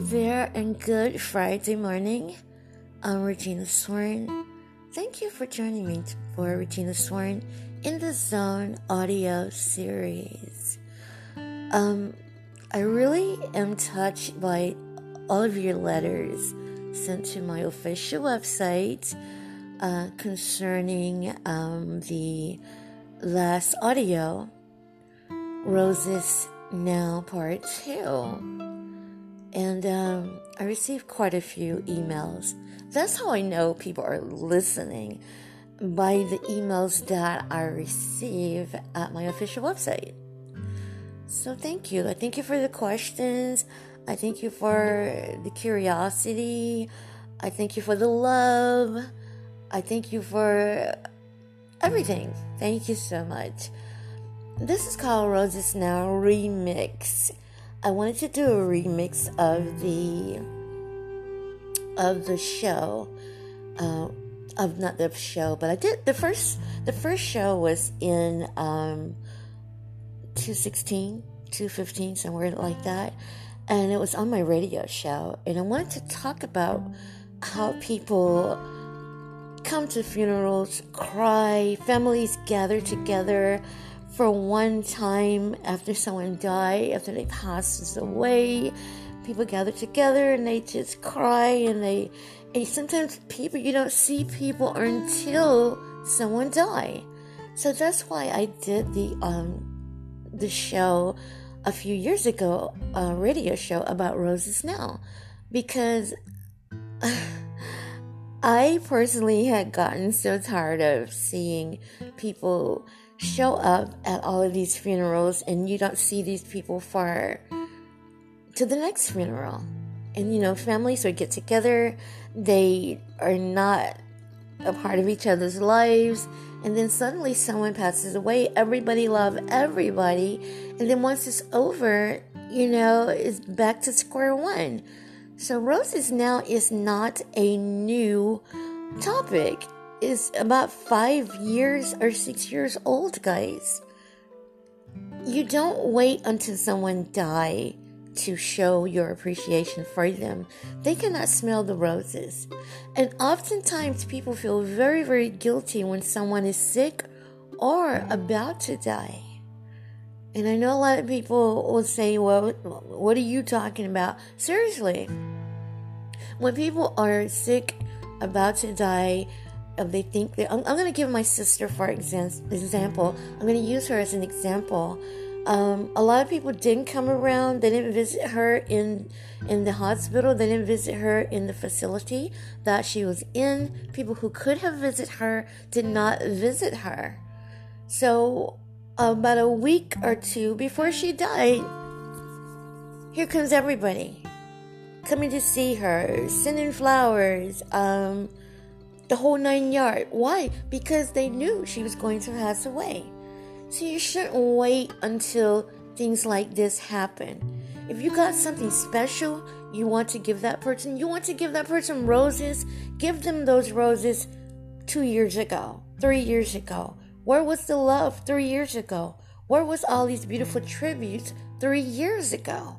There, and good Friday morning. I'm Regina Sworn. Thank you for joining me for Regina Sworn in the Zone audio series. Um, I really am touched by all of your letters sent to my official website uh, concerning um, the last audio, Roses Now Part 2 and um, I received quite a few emails. That's how I know people are listening by the emails that I receive at my official website. So thank you. I thank you for the questions. I thank you for the curiosity. I thank you for the love. I thank you for everything. Thank you so much. This is called Roses Now Remix. I wanted to do a remix of the of the show, uh, of not the show, but I did the first. The first show was in um, 216, 215, somewhere like that, and it was on my radio show. And I wanted to talk about how people come to funerals, cry, families gather together for one time after someone died, after they passes away, people gather together and they just cry and they and sometimes people you don't see people until someone die. So that's why I did the um the show a few years ago, a radio show about roses now, because I personally had gotten so tired of seeing people show up at all of these funerals and you don't see these people for to the next funeral. And you know, families would get together, they are not a part of each other's lives, and then suddenly someone passes away, everybody love everybody, and then once it's over, you know, it's back to square one. So roses now is not a new topic It's about five years or six years old, guys. You don't wait until someone die to show your appreciation for them. They cannot smell the roses. And oftentimes people feel very, very guilty when someone is sick or about to die. And I know a lot of people will say, well, what are you talking about? Seriously, when people are sick, about to die, they think that I'm, I'm going to give my sister for example. I'm going to use her as an example. Um, a lot of people didn't come around. They didn't visit her in in the hospital. They didn't visit her in the facility that she was in. People who could have visited her did not visit her. So about a week or two before she died, here comes everybody coming to see her, sending flowers. Um, the whole nine yard. Why? Because they knew she was going to pass away. So you shouldn't wait until things like this happen. If you got something special you want to give that person, you want to give that person roses, give them those roses two years ago, three years ago. Where was the love three years ago? Where was all these beautiful tributes three years ago?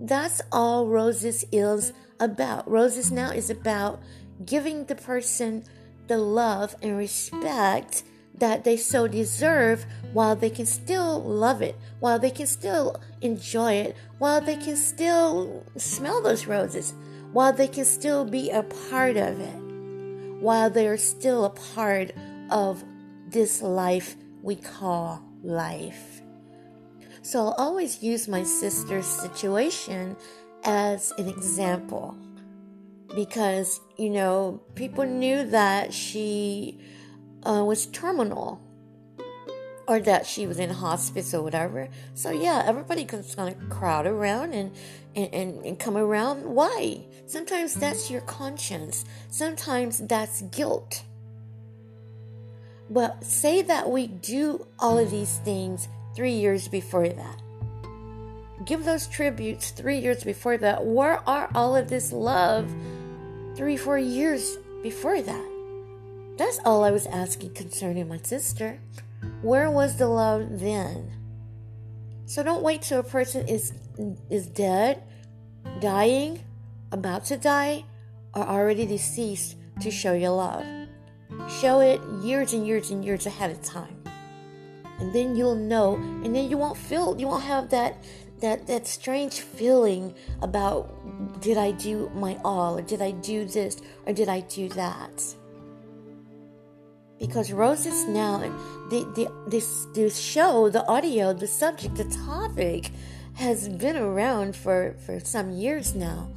That's all Roses is about. Roses now is about giving the person the love and respect that they so deserve while they can still love it, while they can still enjoy it, while they can still smell those roses, while they can still be a part of it, while they are still a part of this life we call life. So I'll always use my sister's situation as an example because you know people knew that she uh, was terminal or that she was in hospice or whatever. So yeah, everybody was gonna crowd around and, and, and, and come around. Why? Sometimes that's your conscience. Sometimes that's guilt. But say that we do all of these things three years before that give those tributes three years before that. Where are all of this love three, four years before that? That's all I was asking concerning my sister. Where was the love then? So don't wait till a person is is dead, dying, about to die or already deceased to show your love. Show it years and years and years ahead of time. And then you'll know, and then you won't feel, you won't have that that that strange feeling about did I do my all or did I do this or did I do that? Because roses now the, the this this show, the audio, the subject, the topic has been around for, for some years now.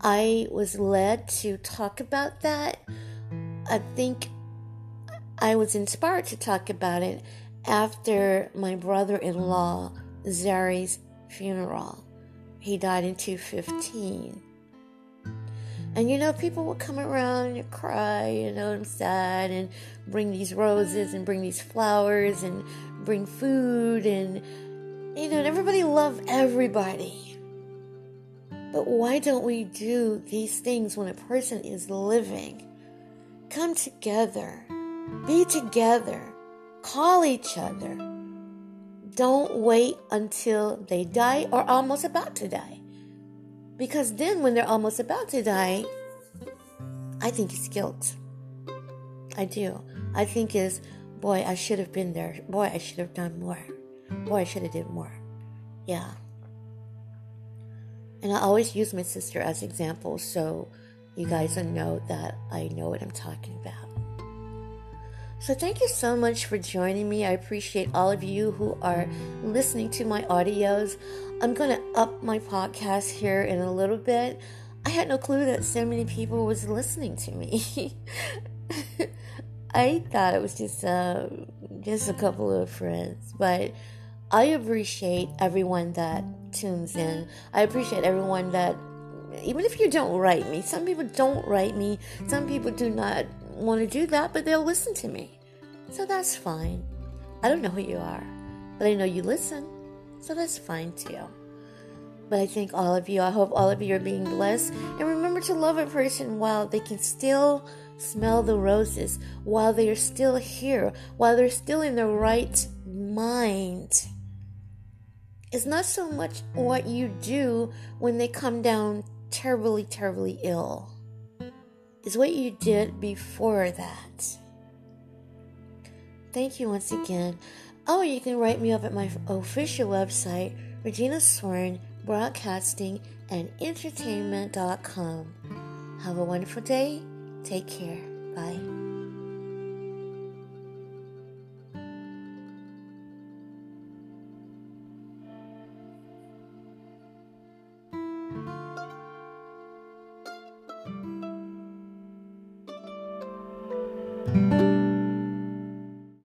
I was led to talk about that. I think I was inspired to talk about it after my brother in law, Zari's funeral. He died in 2015. And you know, people will come around and cry, you know, I'm sad, and bring these roses and bring these flowers and bring food, and you know, and everybody love everybody. But why don't we do these things when a person is living? Come together, be together, call each other don't wait until they die or almost about to die. Because then, when they're almost about to die, I think it's guilt. I do. I think is, boy, I should have been there. Boy, I should have done more. Boy, I should have did more. Yeah. And I always use my sister as example so you guys know that I know what I'm talking about. So, thank you so much for joining me. I appreciate all of you who are listening to my audios. I'm going to up my podcast here in a little bit. I had no clue that so many people was listening to me. I thought it was just uh, just a couple of friends, but I appreciate everyone that tunes in. I appreciate everyone that even if you don't write me, some people don't write me, some people do not want to do that, but they'll listen to me. So that's fine. I don't know who you are, but I know you listen. So that's fine too. But I thank all of you. I hope all of you are being blessed. And remember to love a person while they can still smell the roses, while they are still here, while they're still in the right mind. It's not so much what you do when they come down terribly, terribly ill is what you did before that. Thank you once again. Oh, you can write me up at my official website, Regina Sworn Broadcasting and Entertainment.com. Have a wonderful day. Take care. Bye.